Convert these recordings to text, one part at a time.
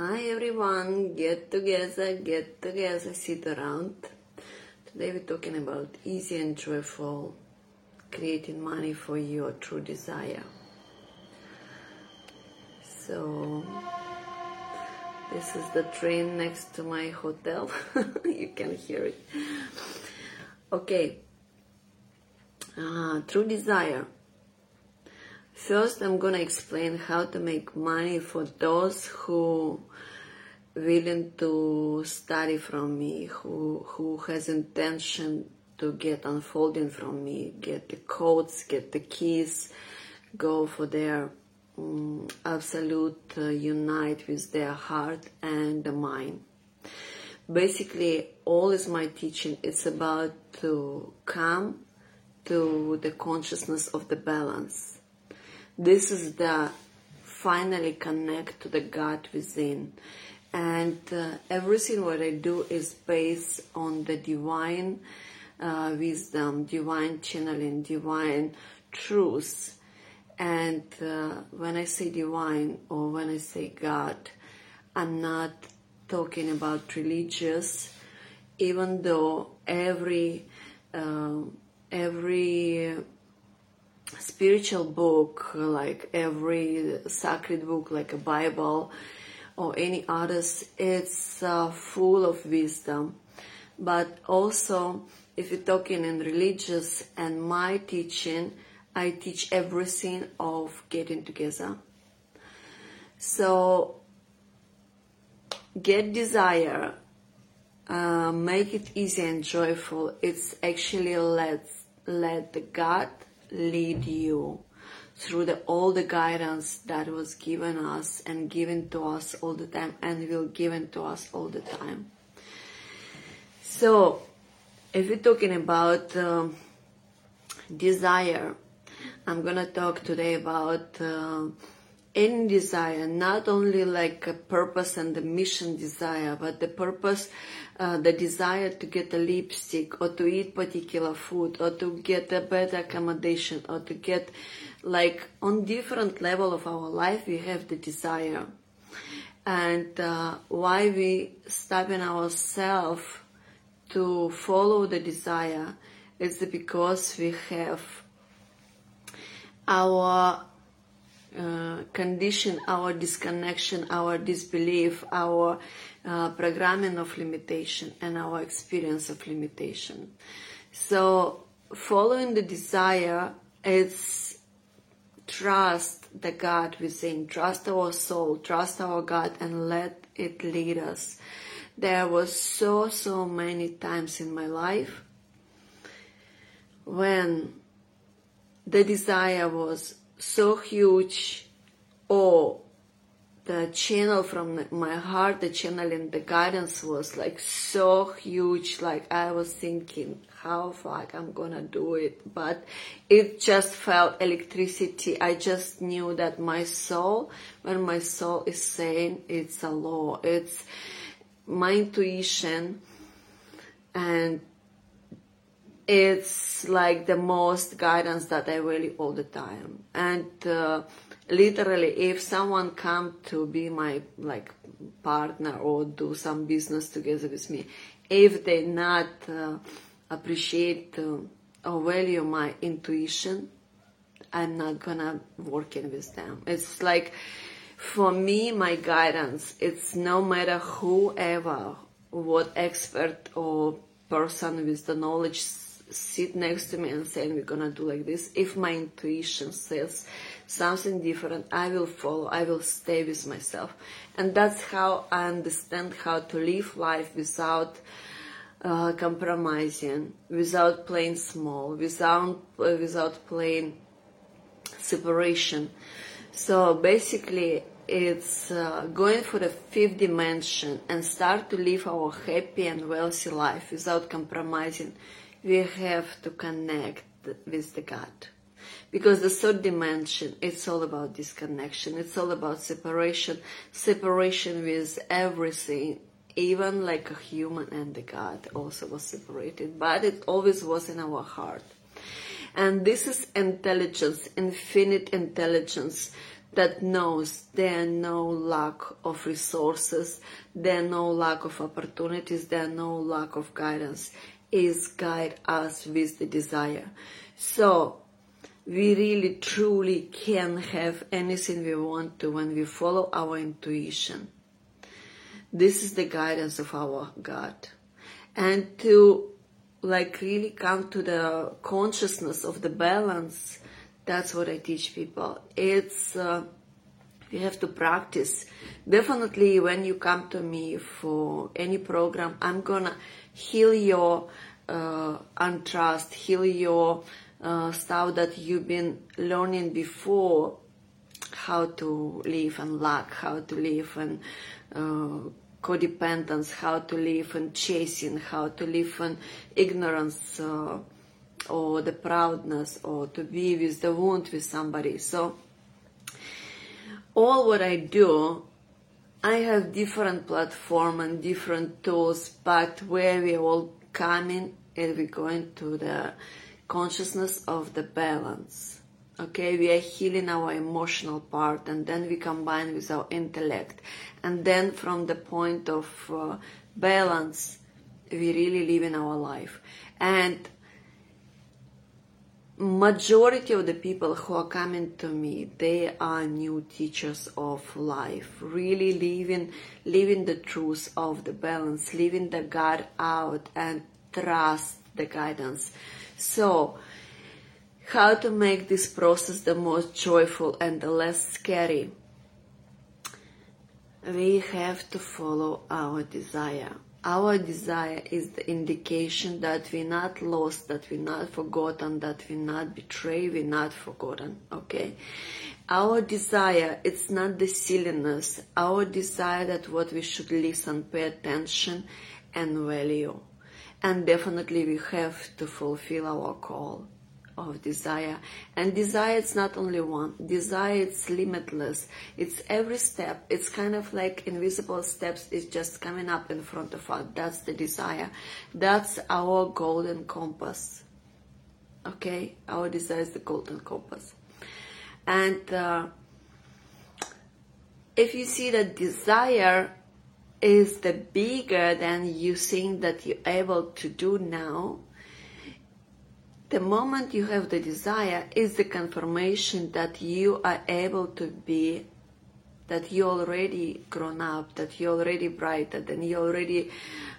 Hi everyone, get together, get together, sit around. Today we're talking about easy and joyful creating money for your true desire. So, this is the train next to my hotel. you can hear it. Okay, uh, true desire. First, I'm gonna explain how to make money for those who willing to study from me, who who has intention to get unfolding from me, get the codes, get the keys, go for their um, absolute uh, unite with their heart and the mind. Basically, all is my teaching. It's about to come to the consciousness of the balance. This is the finally connect to the God within. And uh, everything what I do is based on the divine uh, wisdom, divine channeling, divine truth. And uh, when I say divine or when I say God, I'm not talking about religious, even though every uh, every spiritual book, like every sacred book, like a Bible or any others, it's uh, full of wisdom. But also, if you're talking in religious and my teaching, I teach everything of getting together. So, get desire, uh, make it easy and joyful. It's actually let let the God lead you through the, all the guidance that was given us and given to us all the time and will given to us all the time. So, if we're talking about um, desire, I'm gonna talk today about uh, any desire, not only like a purpose and the mission desire, but the purpose, uh, the desire to get a lipstick or to eat particular food or to get a better accommodation or to get like on different level of our life, we have the desire. And uh, why we stopping ourselves to follow the desire is because we have our uh, condition, our disconnection, our disbelief, our uh, programming of limitation, and our experience of limitation. So, following the desire, is trust the God within, trust our soul, trust our God, and let it lead us. There was so, so many times in my life when the desire was so huge or the channel from my heart, the channel in the guidance was like so huge. Like I was thinking, how fuck I'm gonna do it, but it just felt electricity. I just knew that my soul, when my soul is saying it's a law, it's my intuition, and it's like the most guidance that I really all the time. And uh, literally, if someone come to be my like partner or do some business together with me, if they not uh, appreciate uh, or value my intuition, I'm not gonna working with them. It's like for me, my guidance. It's no matter whoever, what expert or person with the knowledge sit next to me and saying we're gonna do like this. If my intuition says something different i will follow i will stay with myself. And that's how i understand how to live life without uh, compromising without playing small without uh, without playing separation. So basically it's uh, going for the fifth dimension and start to live our happy and wealthy life without compromising we have to connect with the God. Because the third dimension, it's all about disconnection. It's all about separation, separation with everything, even like a human and the God also was separated, but it always was in our heart. And this is intelligence, infinite intelligence that knows there are no lack of resources, there are no lack of opportunities, there are no lack of guidance, is guide us with the desire. So we really truly can have anything we want to when we follow our intuition. This is the guidance of our God. And to like really come to the consciousness of the balance, that's what I teach people. It's, uh, you have to practice. Definitely when you come to me for any program, I'm gonna heal your uh, untrust, heal your uh, stuff that you've been learning before how to live and lack, how to live and uh, codependence, how to live and chasing, how to live in ignorance uh, or the proudness or to be with the wound with somebody. So all what I do, I have different platform and different tools, but where we all coming and we going to the consciousness of the balance. Okay, we are healing our emotional part and then we combine with our intellect. And then from the point of uh, balance, we really live in our life. And majority of the people who are coming to me, they are new teachers of life, really living, living the truth of the balance, living the God out and trust the guidance. So, how to make this process the most joyful and the less scary? We have to follow our desire. Our desire is the indication that we're not lost, that we're not forgotten, that we're not betrayed, we're not forgotten. Okay? Our desire, it's not the silliness. Our desire that what we should listen, pay attention, and value and definitely we have to fulfill our call of desire. And desire is not only one. Desire it's limitless. It's every step. It's kind of like invisible steps is just coming up in front of us. That's the desire. That's our golden compass. Okay? Our desire is the golden compass. And uh, if you see that desire is the bigger than you think that you're able to do now, the moment you have the desire is the confirmation that you are able to be, that you already grown up, that you already brighter, that you already,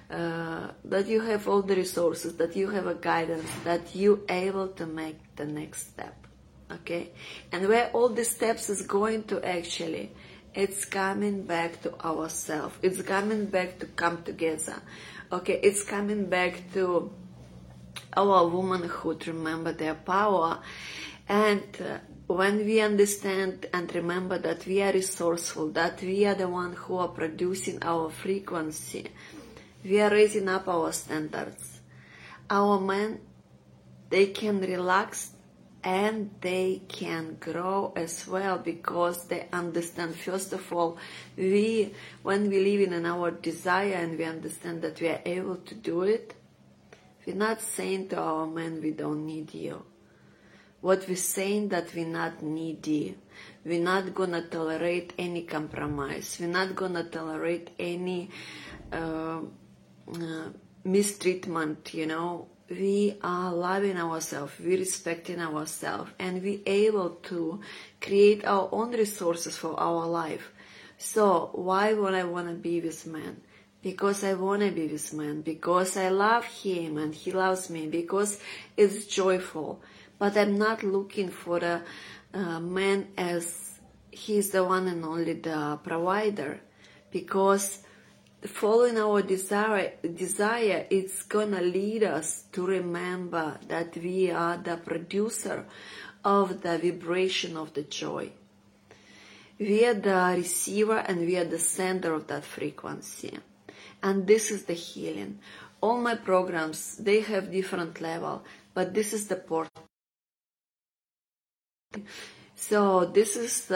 uh, that you have all the resources, that you have a guidance, that you able to make the next step. Okay? And where all the steps is going to actually, it's coming back to ourselves. It's coming back to come together. Okay, it's coming back to our womanhood, remember their power. And uh, when we understand and remember that we are resourceful, that we are the one who are producing our frequency, we are raising up our standards. Our men, they can relax and they can grow as well because they understand first of all we when we live in our desire and we understand that we are able to do it we're not saying to our men we don't need you. What we're saying that we're not needy. We're not gonna tolerate any compromise. We're not gonna tolerate any uh, uh, mistreatment you know? We are loving ourselves, we respecting ourselves, and we able to create our own resources for our life. So why would I want to be with man? Because I want to be with man, because I love him and he loves me, because it's joyful. But I'm not looking for a uh, man as he's the one and only the provider, because following our desire, desire, it's gonna lead us to remember that we are the producer of the vibration of the joy. We are the receiver and we are the sender of that frequency. And this is the healing. All my programs, they have different level, but this is the port. So this is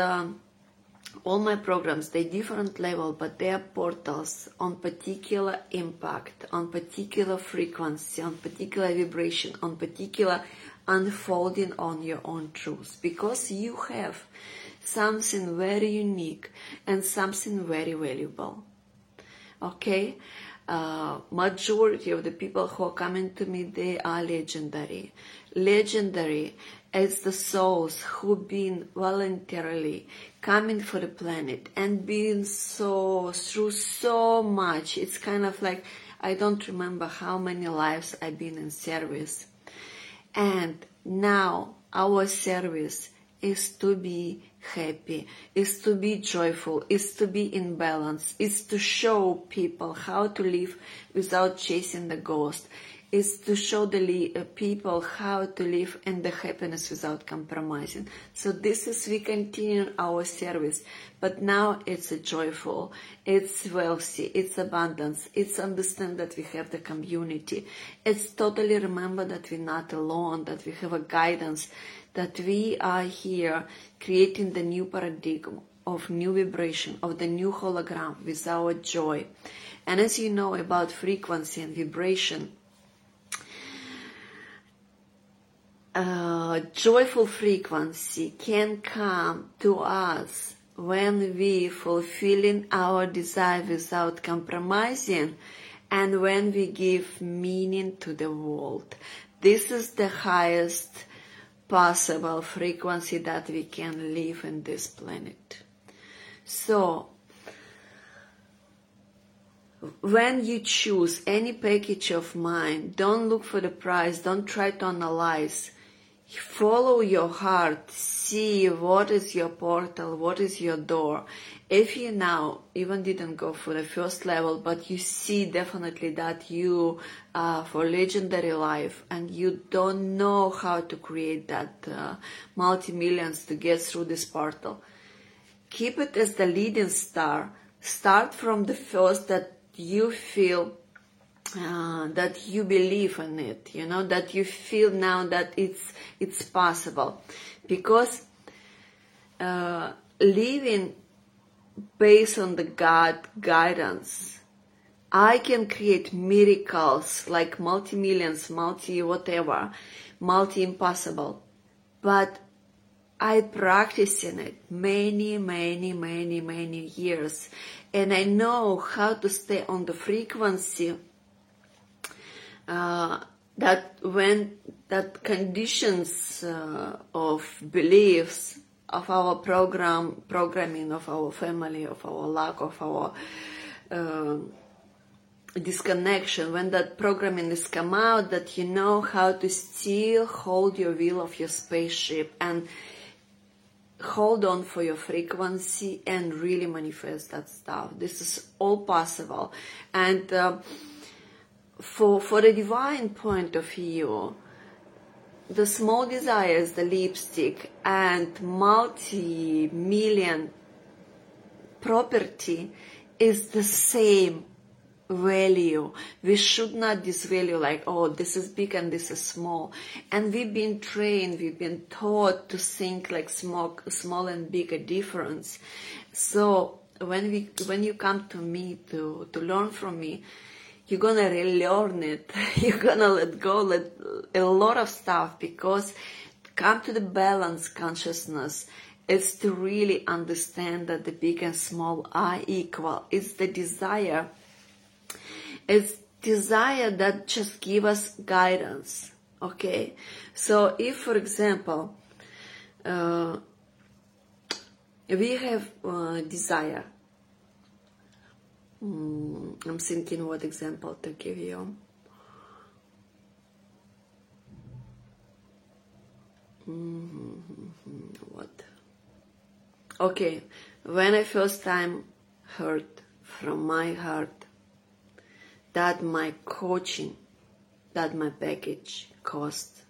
all my programs they different level but they are portals on particular impact on particular frequency on particular vibration on particular unfolding on your own truth because you have something very unique and something very valuable. Okay? Uh, majority of the people who are coming to me, they are legendary. Legendary as the souls who've been voluntarily coming for the planet and been so through so much. It's kind of like I don't remember how many lives I've been in service. And now our service is to be happy, is to be joyful, is to be in balance, is to show people how to live without chasing the ghost, is to show the uh, people how to live in the happiness without compromising. So this is we continue our service, but now it's a joyful, it's wealthy, it's abundance, it's understand that we have the community. It's totally remember that we're not alone, that we have a guidance, that we are here creating the new paradigm of new vibration, of the new hologram with our joy. And as you know about frequency and vibration, uh, joyful frequency can come to us when we fulfilling our desire without compromising and when we give meaning to the world. This is the highest possible frequency that we can live in this planet. So, when you choose any package of mind, don't look for the price, don't try to analyze. Follow your heart, see what is your portal, what is your door. If you now even didn't go for the first level, but you see definitely that you are for legendary life and you don't know how to create that uh, multi-millions to get through this portal, keep it as the leading star. Start from the first that you feel uh, that you believe in it, you know, that you feel now that it's it's possible, because uh, living based on the God guidance, I can create miracles like multi millions, multi whatever, multi impossible, but I practicing it many, many, many, many years, and I know how to stay on the frequency uh, that when that conditions uh, of beliefs of our program programming of our family of our lack of our uh, disconnection when that programming is come out that you know how to still hold your wheel of your spaceship and hold on for your frequency and really manifest that stuff. This is all possible. And uh, for for the divine point of view the small desires the lipstick and multi-million property is the same value. We should not disvalue like, oh, this is big and this is small. And we've been trained, we've been taught to think like small, small and big a difference. So when we, when you come to me to, to learn from me, you're gonna relearn it. You're gonna let go let a lot of stuff because come to the balance consciousness is to really understand that the big and small are equal. It's the desire. It's desire that just give us guidance. Okay. So if, for example, uh, we have uh, desire, Mm, I'm thinking what example to give you. Mm-hmm. What? Okay, when I first time heard from my heart that my coaching, that my package cost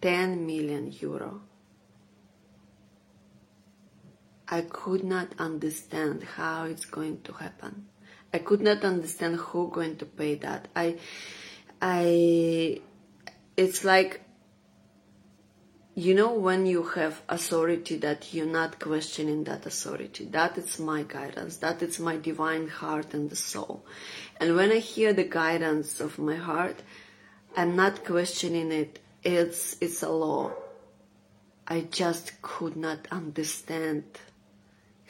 10 million euro, I could not understand how it's going to happen. I could not understand who going to pay that. I, I, it's like, you know, when you have authority that you're not questioning that authority. That is my guidance. That is my divine heart and the soul. And when I hear the guidance of my heart, I'm not questioning it it's it's a law. I just could not understand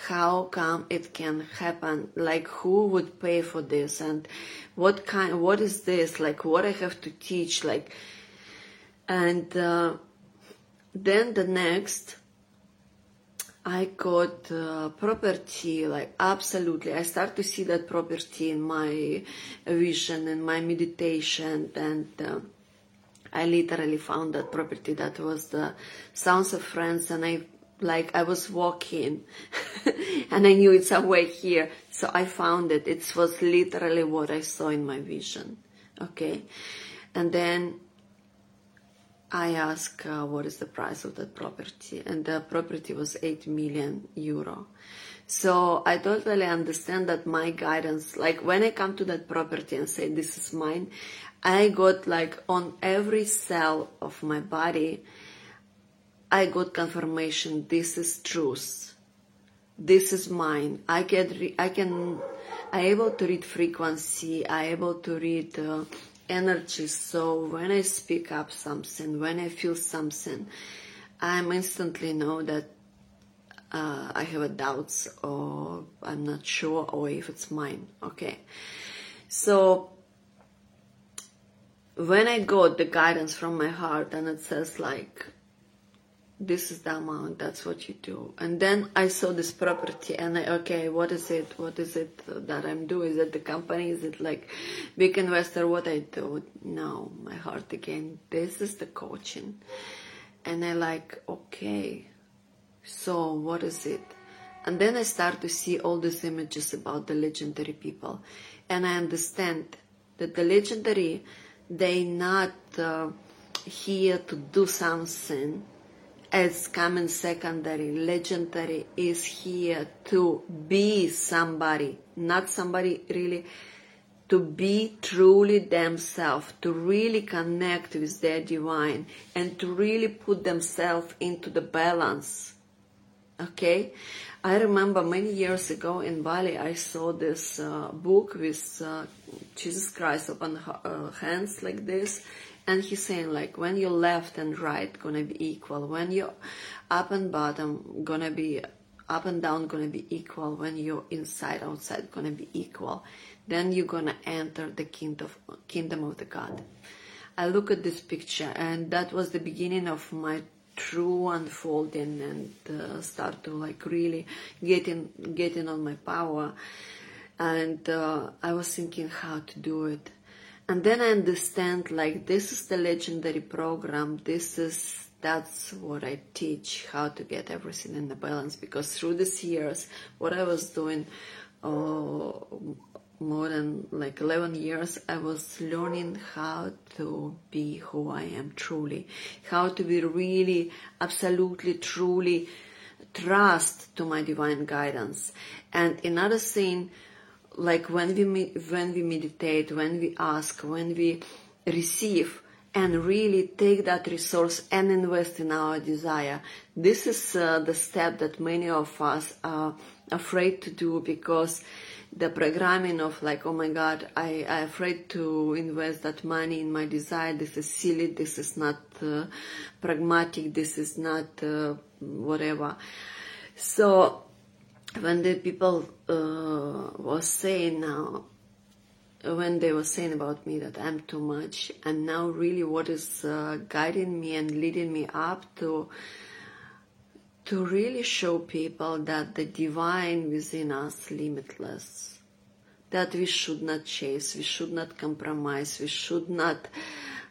how come it can happen? Like who would pay for this? And what kind what is this? Like what i have to teach? Like and uh, then the next i got uh, property like absolutely. I start to see that property in my vision and my meditation and uh, I literally found that property that was the South of France and I like I was walking and I knew it's somewhere here. So I found it. It was literally what I saw in my vision. Okay. And then I asked, uh, what is the price of that property? And the property was 8 million euro. So I totally understand that my guidance, like when I come to that property and say, this is mine, I got like on every cell of my body, I got confirmation this is truth. This is mine. I can, re- I can, I able to read frequency. I able to read uh, energy. So when I speak up something, when I feel something, I'm instantly know that uh, I have a doubts or I'm not sure or if it's mine. Okay. So when I got the guidance from my heart and it says like this is the amount that's what you do. And then i saw this property and i okay what is it? What is it that i'm doing? Is it the company? Is it like big investor? What i do no my heart again this is the coaching. And i like okay so what is it? And then i start to see all these images about the legendary people. And i understand that the legendary they not uh, here to do something as common secondary, legendary is here to be somebody, not somebody really, to be truly themselves, to really connect with their divine, and to really put themselves into the balance. Okay? I remember many years ago in Bali, I saw this uh, book with uh, Jesus Christ open uh, hands like this, and he's saying like when your left and right gonna be equal when your up and bottom gonna be up and down gonna be equal when your inside outside gonna be equal then you're gonna enter the kingdom of, kingdom of the god. I look at this picture and that was the beginning of my true unfolding and uh, start to like really getting getting on my power. And uh, i was thinking how to do it and then I understand like this is the legendary program. This is that's what I teach how to get everything in the balance because through these years, what I was doing, uh, more than like 11 years, I was learning how to be who I am truly, how to be really, absolutely, truly trust to my divine guidance. And another thing, like when we when we meditate, when we ask, when we receive, and really take that resource and invest in our desire. This is uh, the step that many of us are afraid to do because the programming of like, oh my God, I, I'm afraid to invest that money in my desire. This is silly. This is not uh, pragmatic. This is not uh, whatever. So when the people uh, was saying now when they were saying about me that I'm too much, and now really what is uh, guiding me and leading me up to to really show people that the divine within us limitless, that we should not chase, we should not compromise, we should not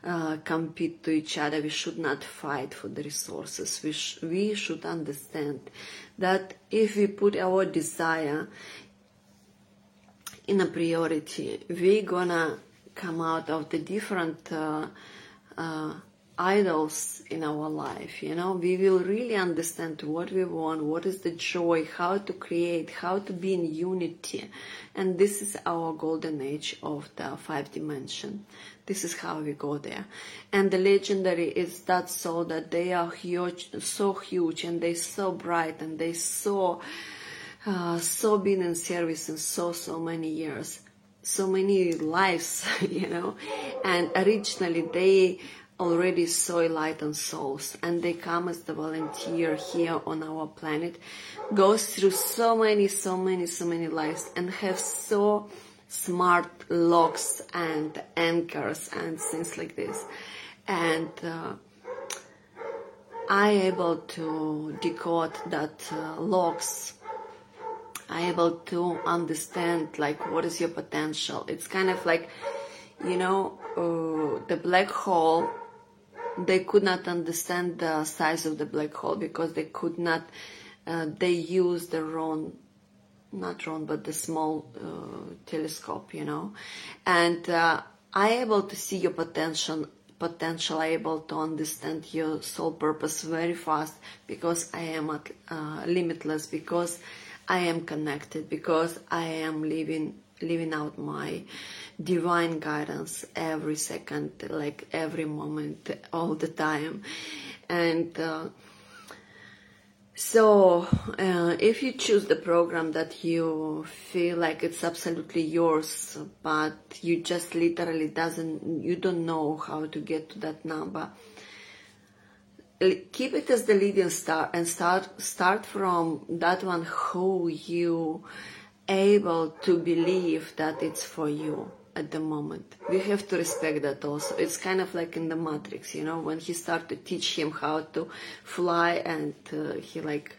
uh, compete to each other, we should not fight for the resources. We, sh- we should understand that if we put our desire in a priority, we're gonna come out of the different uh, uh, idols in our life. You know, we will really understand what we want, what is the joy, how to create, how to be in unity. And this is our golden age of the five dimension. This is how we go there. And the legendary is that so that they are huge, so huge and they so bright and they so, uh, so been in service in so, so many years. So many lives, you know, and originally they already soy light and souls and they come as the volunteer here on our planet goes through so many so many so many lives and have so smart locks and anchors and things like this. And uh, i able to decode that uh, locks. I able to understand like what is your potential. It's kind of like you know uh, the black hole they could not understand the size of the black hole because they could not uh, they use the wrong not wrong but the small uh, telescope you know? And uh, i able to see your potential potential I able to understand your soul purpose very fast because i am at, uh, limitless because i am connected because i am living living out my divine guidance every second, like every moment, all the time. And uh, so, uh, if you choose the program that you feel like it's absolutely yours, but you just literally doesn't, you don't know how to get to that number, keep it as the leading star and start start from that one who you able to believe that it's for you at the moment. We have to respect that also. It's kind of like in the Matrix, you know, when he started to teach him how to fly and uh, he like,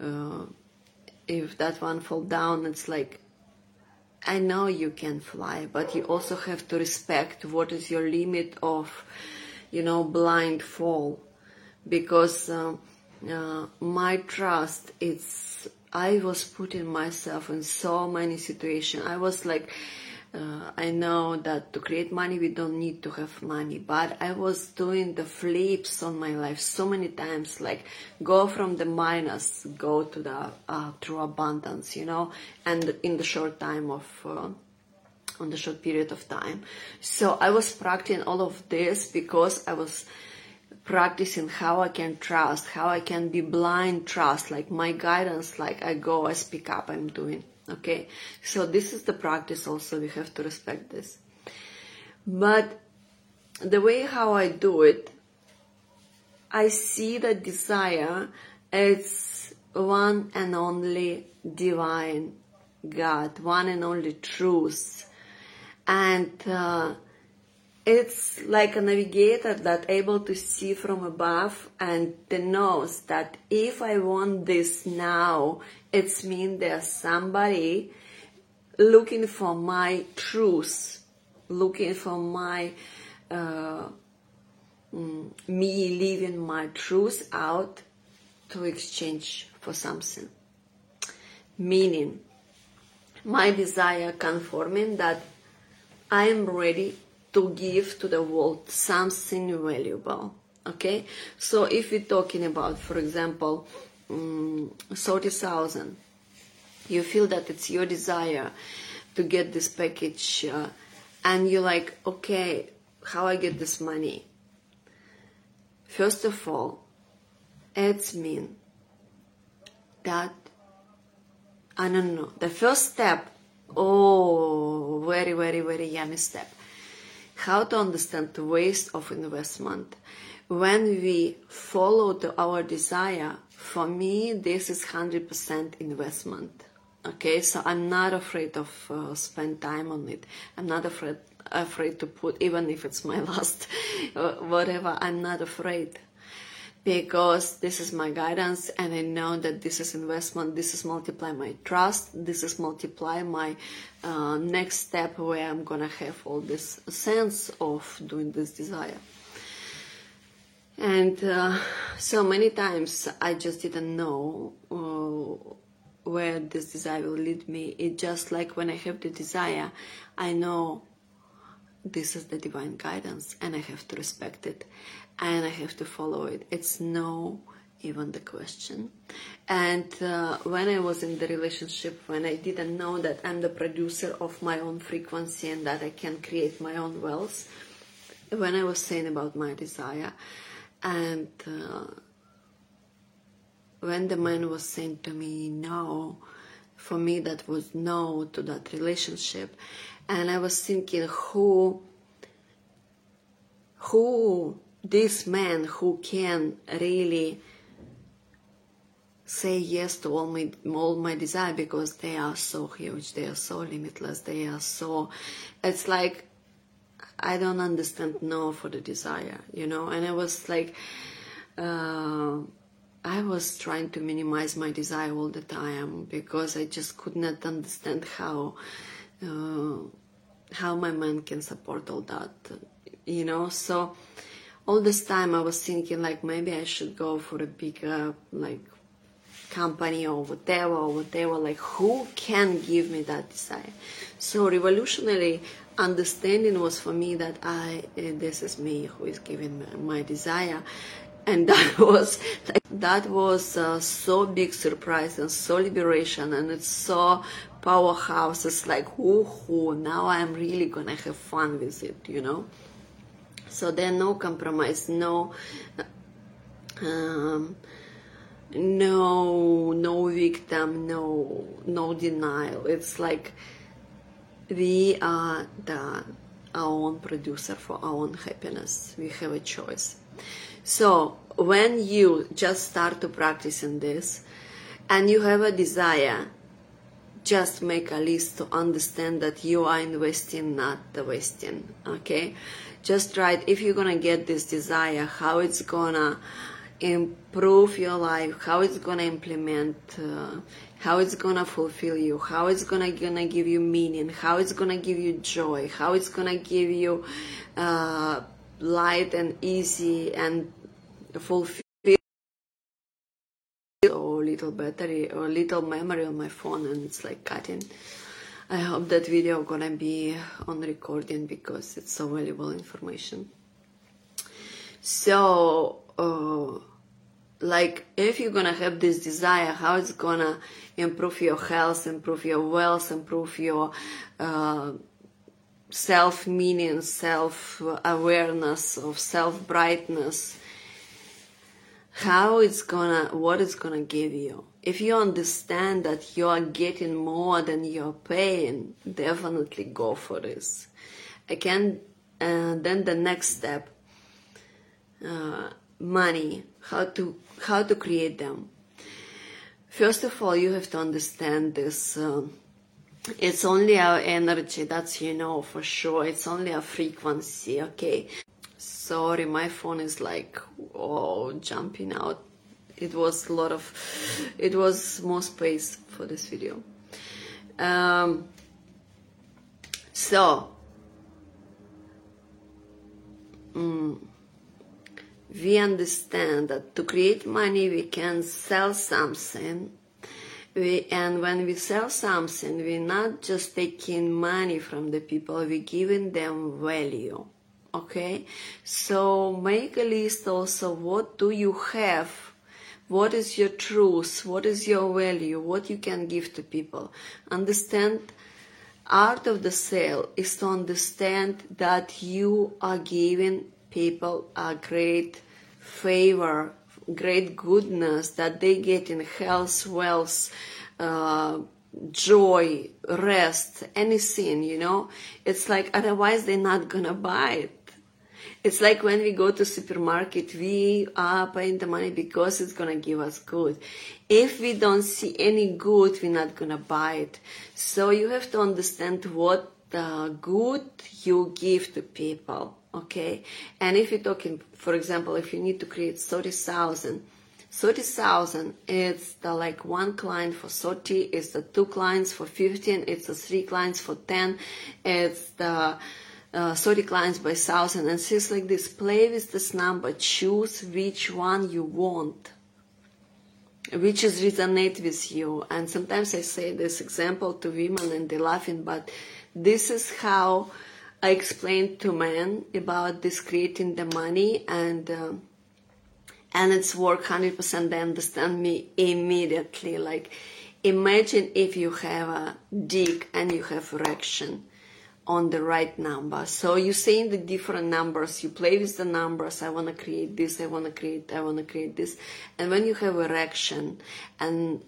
uh, if that one fall down, it's like, I know you can fly, but you also have to respect what is your limit of, you know, blind fall. Because uh, uh my trust, it's I was putting myself in so many situations. I was like, uh, I know that to create money we don't need to have money, but I was doing the flips on my life so many times, like go from the minus, go to the uh, true abundance, you know, and in the short time of. Uh, on the short period of time. So I was practicing all of this because I was practicing how I can trust, how I can be blind trust, like my guidance, like I go, I speak up, I'm doing. Okay. So this is the practice also. We have to respect this. But the way how I do it, I see the desire as one and only divine God, one and only truth. And uh, it's like a navigator that able to see from above and knows that if I want this now, it's mean there's somebody looking for my truth, looking for my uh, mm, me leaving my truth out to exchange for something. Meaning, my desire conforming that I am ready to give to the world something valuable. Okay, so if we're talking about, for example, um, 30,000, you feel that it's your desire to get this package, uh, and you're like, okay, how I get this money? First of all, it's mean that I don't know. The first step, oh, very, very, very yummy step how to understand the waste of investment. When we follow to our desire, for me, this is 100% investment. Okay, so I'm not afraid of uh, spend time on it. I'm not afraid afraid to put, even if it's my last, uh, whatever. I'm not afraid because this is my guidance and I know that this is investment, this is multiply my trust, this is multiply my uh, next step where I'm gonna have all this sense of doing this desire. And uh, so many times I just didn't know uh, where this desire will lead me. It just like when I have the desire, I know this is the divine guidance and I have to respect it and I have to follow it. It's no even the question. And uh, when I was in the relationship, when I didn't know that I'm the producer of my own frequency and that I can create my own wealth, when I was saying about my desire, and uh, when the man was saying to me no, for me that was no to that relationship, and I was thinking who who this man who can really say yes to all my all my desire because they are so huge they are so limitless they are so it's like i don't understand no for the desire you know? And I was like uh, i was trying to minimize my desire all the time because i just could not understand how how my mind can support all that you know? So all this time i was thinking like maybe i should go for a bigger like company or whatever or whatever like who can give me that desire? So revolutionary understanding was for me that i eh, this is me who is giving my desire. And that was like, that was uh, so big surprise and so liberation and it's so powerhouse it's like whoo now i'm really gonna have fun with it you know? So there no compromise no um, no no victim no no denial. It's like we are the our own producer for our own happiness. We have a choice. So when you just start to practice in this and you have a desire just make a list to understand that you are investing not the wasting okay? Just write if you're gonna get this desire how it's gonna improve your life, how it's gonna implement, uh, how it's gonna fulfill you, how it's gonna gonna give you meaning, how it's gonna give you joy, how it's gonna give you uh, light and easy and fulfill little battery or little memory on my phone and it's like cutting. I hope that video gonna be on recording because it's so valuable information. So uh, like if you're gonna have this desire how it's gonna improve your health improve your wealth improve your uh, self meaning self awareness of self brightness how it's gonna what it's gonna give you if you understand that you are getting more than you're paying definitely go for this again uh, then the next step uh, money, how to how to create them. First of all, you have to understand this. Uh, it's only our energy, that's you know for sure. It's only a frequency, okay? Sorry, my phone is like oh jumping out. It was a lot of, it was more space for this video. Um, so, mm, we understand that to create money we can sell something we, and when we sell something we're not just taking money from the people we're giving them value okay? So make a list also. What do you have? What is your truth? What is your value? What you can give to people? Understand art of the sale is to understand that you are giving people a great favor, great goodness that they get in health, wealth, uh, joy, rest, anything, you know. It's like otherwise they're not gonna buy it. It's like when we go to supermarket, we are paying the money because it's gonna give us good. If we don't see any good, we're not gonna buy it. So you have to understand what the good you give to people okay and if you're talking for example if you need to create 30,000 30,000 it's the like one client for 30 it's the two clients for 15 it's the three clients for 10 it's the uh, 30 clients by 1000 and things like this. Play with this number. Choose which one you want which is resonate with you. And sometimes i say this example to women and they're laughing but this is how I explained to men about this creating the money and uh, and it's work 100% they understand me immediately. Like imagine if you have a dick and you have erection on the right number so you say in the different numbers you play with the numbers i want to create this i want to create i want to create this and when you have erection and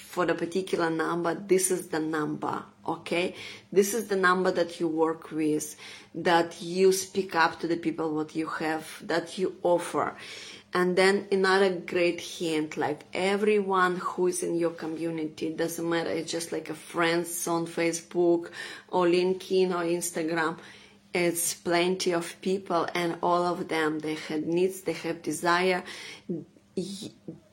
for the particular number, this is the number, okay? This is the number that you work with, that you speak up to the people what you have, that you offer. And then another great hint, like everyone who is in your community, doesn't matter, it's just like a friends on Facebook or LinkedIn or Instagram. It's plenty of people and all of them, they have needs, they have desire.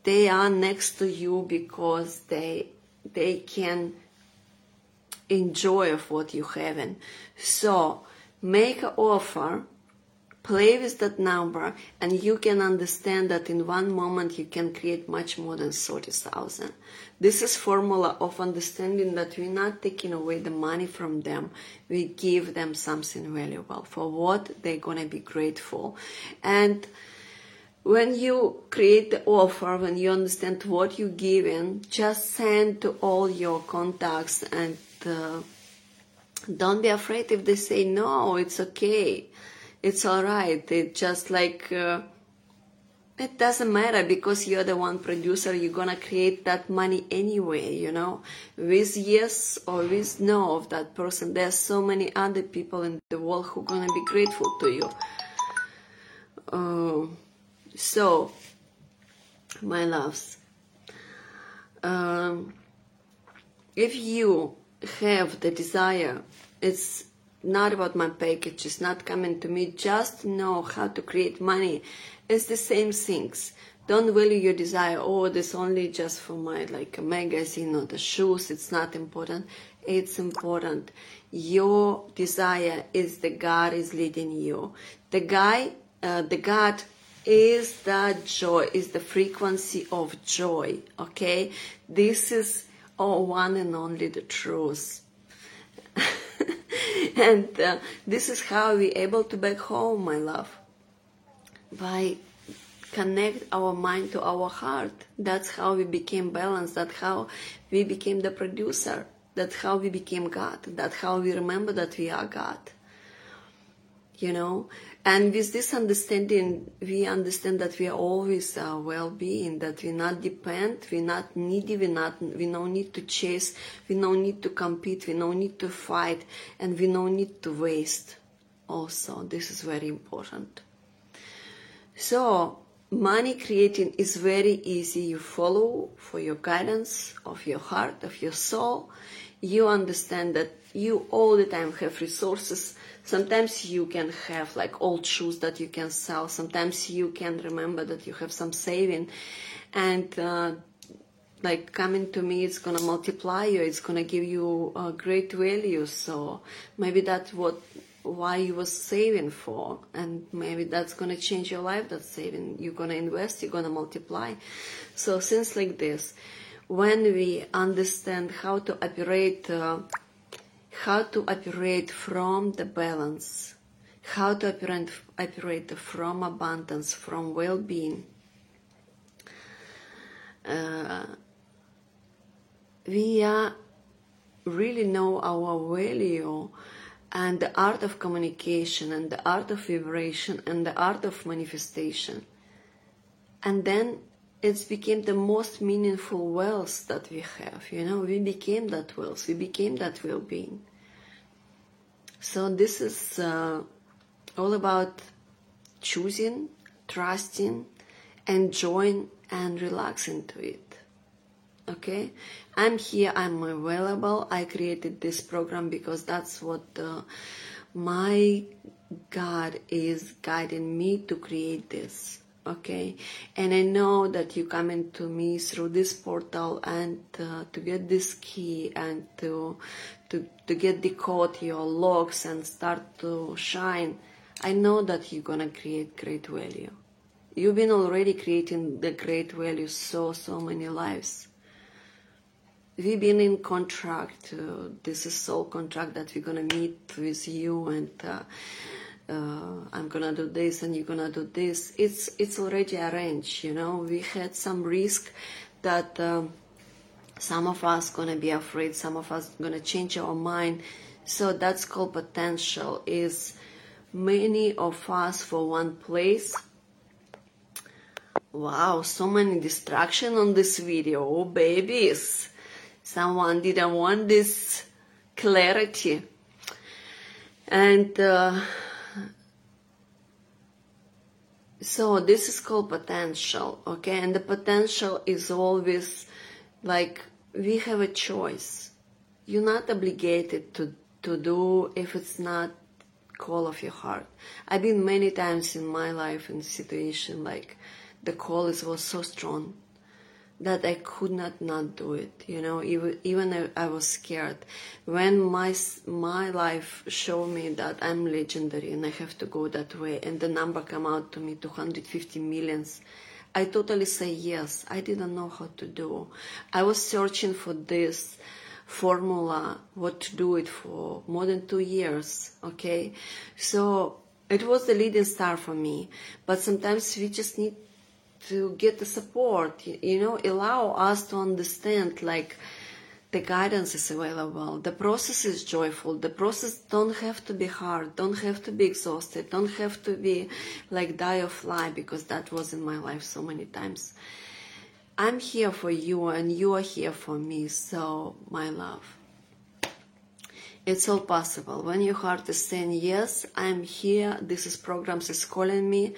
They are next to you because they, they can enjoy of what you have. And So make an offer play with that number and you can understand that in one moment you can create much more than 30,000. This is formula of understanding that we're not taking away the money from them. We give them something valuable for what they're going to be grateful. And when you create the offer, when you understand what you're giving, just send to all your contacts and uh, don't be afraid if they say no, it's okay it's all right. It's just like uh, it doesn't matter because you're the one producer. You're gonna create that money anyway. You know, with yes or with no of that person. There's so many other people in the world who gonna be grateful to you. Uh, so, my loves, um, if you have the desire, it's not about my package, not coming to me, just know how to create money. It's the same things. Don't value your desire, oh, this only just for my like a magazine or the shoes, it's not important. It's important. Your desire is the God is leading you. The guy, uh, the God is the joy, is the frequency of joy. Okay, this is all one and only the truth. and uh, this is how we able to back home, my love. By connect our mind to our heart. That's how we became balanced. That's how we became the producer. That's how we became God. That's how we remember that we are God. You know, and with this understanding, we understand that we are always uh, well-being, that we not depend, we not needy, we not, we no need to chase, we no need to compete, we no need to fight, and we no need to waste. Also, this is very important. So, money creating is very easy. You follow for your guidance of your heart, of your soul. You understand that you all the time have resources sometimes you can have like old shoes that you can sell. Sometimes you can remember that you have some saving. And uh, like coming to me it's gonna multiply you. It's gonna give you a great value. So maybe that's what why you were saving for. And maybe that's gonna change your life that saving. You're gonna invest you're gonna multiply. So things like this when we understand how to operate uh, how to operate from the balance, how to operate, operate from abundance, from well-being. Uh, we uh, really know our value and the art of communication and the art of vibration and the art of manifestation. And then it's became the most meaningful wealth that we have. You know, we became that wealth, we became that well-being. So this is uh, all about choosing, trusting, enjoying, and relaxing to it. Okay, I'm here. I'm available. I created this program because that's what uh, my God is guiding me to create this okay? And i know that you come into me through this portal and uh, to get this key and to to to get the your locks and start to shine. I know that you're gonna create great value. You've been already creating the great value so so many lives. We've been in contract uh, this is soul contract that we're gonna meet with you and uh, uh, I'm gonna do this and you're gonna do this. It's it's already arranged. You know, we had some risk that um, some of us gonna be afraid, some of us gonna change our mind. So that's called potential. Is many of us for one place. Wow, so many distraction on this video, oh babies. someone didn't want this clarity. And uh, so this is called potential, okay? And the potential is always like we have a choice. You're not obligated to, to do if it's not call of your heart. I've been many times in my life in situation like the call is was so strong that I could not not do it. You know, even even I, was scared. When my my life showed me that I'm legendary and I have to go that way, and the number come out to me 250 millions, I totally say yes. I didn't know how to do. I was searching for this formula, what to do it for more than two years. Okay, so it was the leading star for me. But sometimes we just need to get the support, you know, allow us to understand like the guidance is available. The process is joyful. The process don't have to be hard, don't have to be exhausted, don't have to be like die or fly because that was in my life so many times. I'm here for you and you are here for me, so my love. It's all possible. When your heart is saying, yes, I'm here, this is programs is calling me,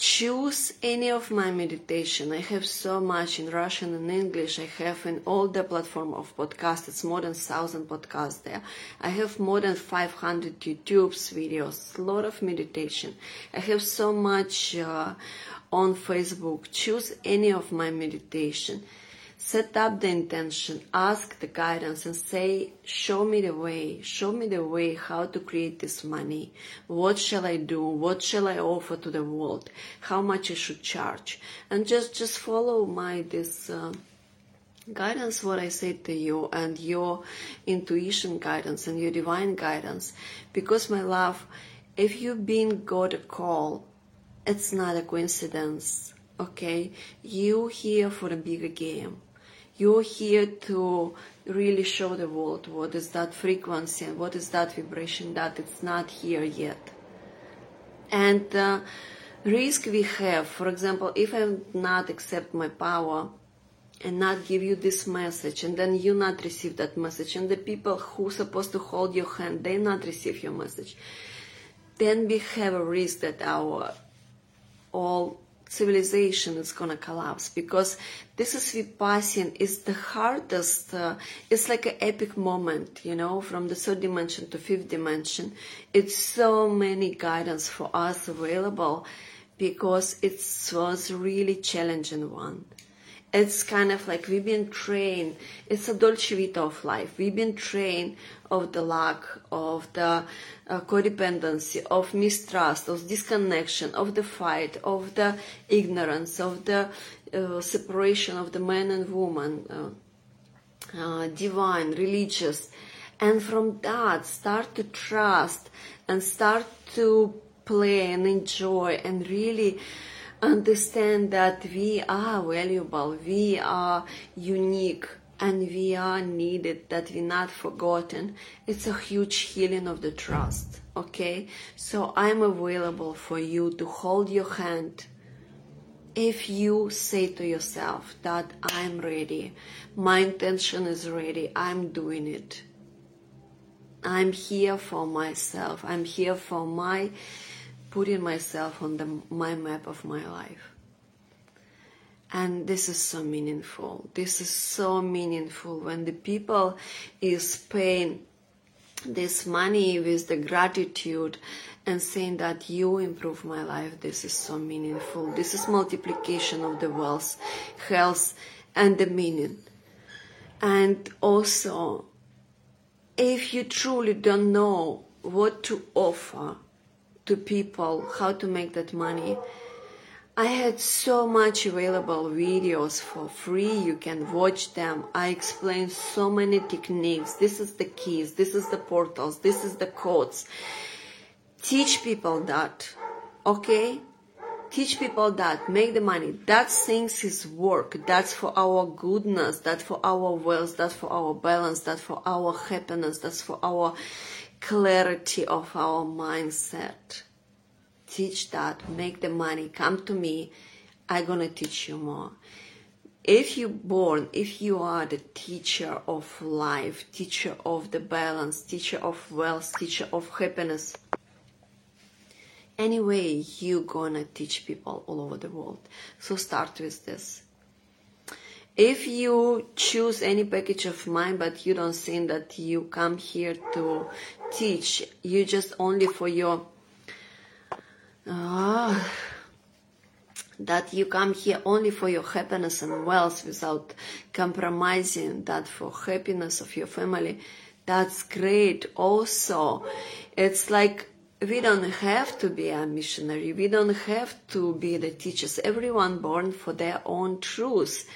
choose any of my meditation. I have so much in Russian and English. I have in all the platform of podcasts. It's more than thousand podcasts there. I have more than 500 YouTube's videos, a lot of meditation. I have so much uh, on Facebook. Choose any of my meditation set up the intention, ask the guidance and say, show me the way, show me the way how to create this money. What shall I do? What shall I offer to the world? How much I should charge? And just, just follow my, this, uh, guidance what I say to you and your intuition guidance and your divine guidance. Because my love, if you've been got a call, it's not a coincidence. Okay, you here for a bigger game you're here to really show the world what is that frequency and what is that vibration that it's not here yet. And uh, risk we have, for example, if I not accept my power and not give you this message and then you not receive that message and the people who supposed to hold your hand, they not receive your message, then we have a risk that our all civilization is gonna collapse because this is Vipassana is the hardest uh, it's like an epic moment you know from the third dimension to fifth dimension. It's so many guidance for us available because it was really challenging one it's kind of like we've been trained it's a dolce vita of life. We've been trained of the lack of the uh, codependency of mistrust of disconnection of the fight of the ignorance of the uh, separation of the man and woman uh, uh divine religious. And from that start to trust and start to play and enjoy and really understand that we are valuable, we are unique, and we are needed, that we're not forgotten. It's a huge healing of the trust, okay? So I'm available for you to hold your hand if you say to yourself that I'm ready, my intention is ready, I'm doing it. I'm here for myself, I'm here for my putting myself on the, my map of my life. And this is so meaningful. This is so meaningful when the people is paying this money with the gratitude and saying that you improve my life. This is so meaningful. This is multiplication of the wealth, health, and the meaning. And also, if you truly don't know what to offer, to people how to make that money. I had so much available videos for free. You can watch them. I explain so many techniques. This is the keys. This is the portals. This is the codes. Teach people that. Okay? Teach people that. Make the money. That things is work. That's for our goodness. That's for our wealth. That's for our balance. That's for our happiness. That's for our clarity of our mindset. Teach that, make the money, come to me. I'm gonna teach you more. if you born if you are the teacher of life teacher of the balance teacher of wealth teacher of happiness anyway you gonna teach people all over the world so start with this if you choose any package of mine but you don't think that you come here to teach you just only for your uh, that you come here only for your happiness and wealth without compromising that for happiness of your family that's great also. It's like we don't have to be a missionary. We don't have to be the teachers. Everyone born for their own truth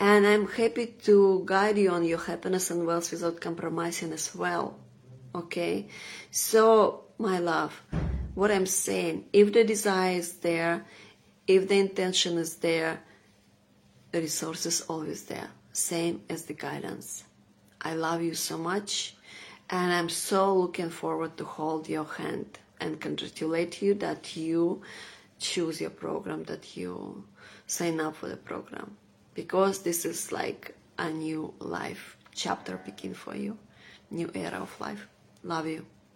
and i'm happy to guide you on your happiness and wealth without compromising as well okay? So my love what i'm saying if the desire is there if the intention is there, the resource is always there, same as the guidance. I love you so much, and I'm so looking forward to hold your hand and congratulate you that you choose your program, that you sign up for the program, because this is like a new life chapter begin for you, new era of life. Love you.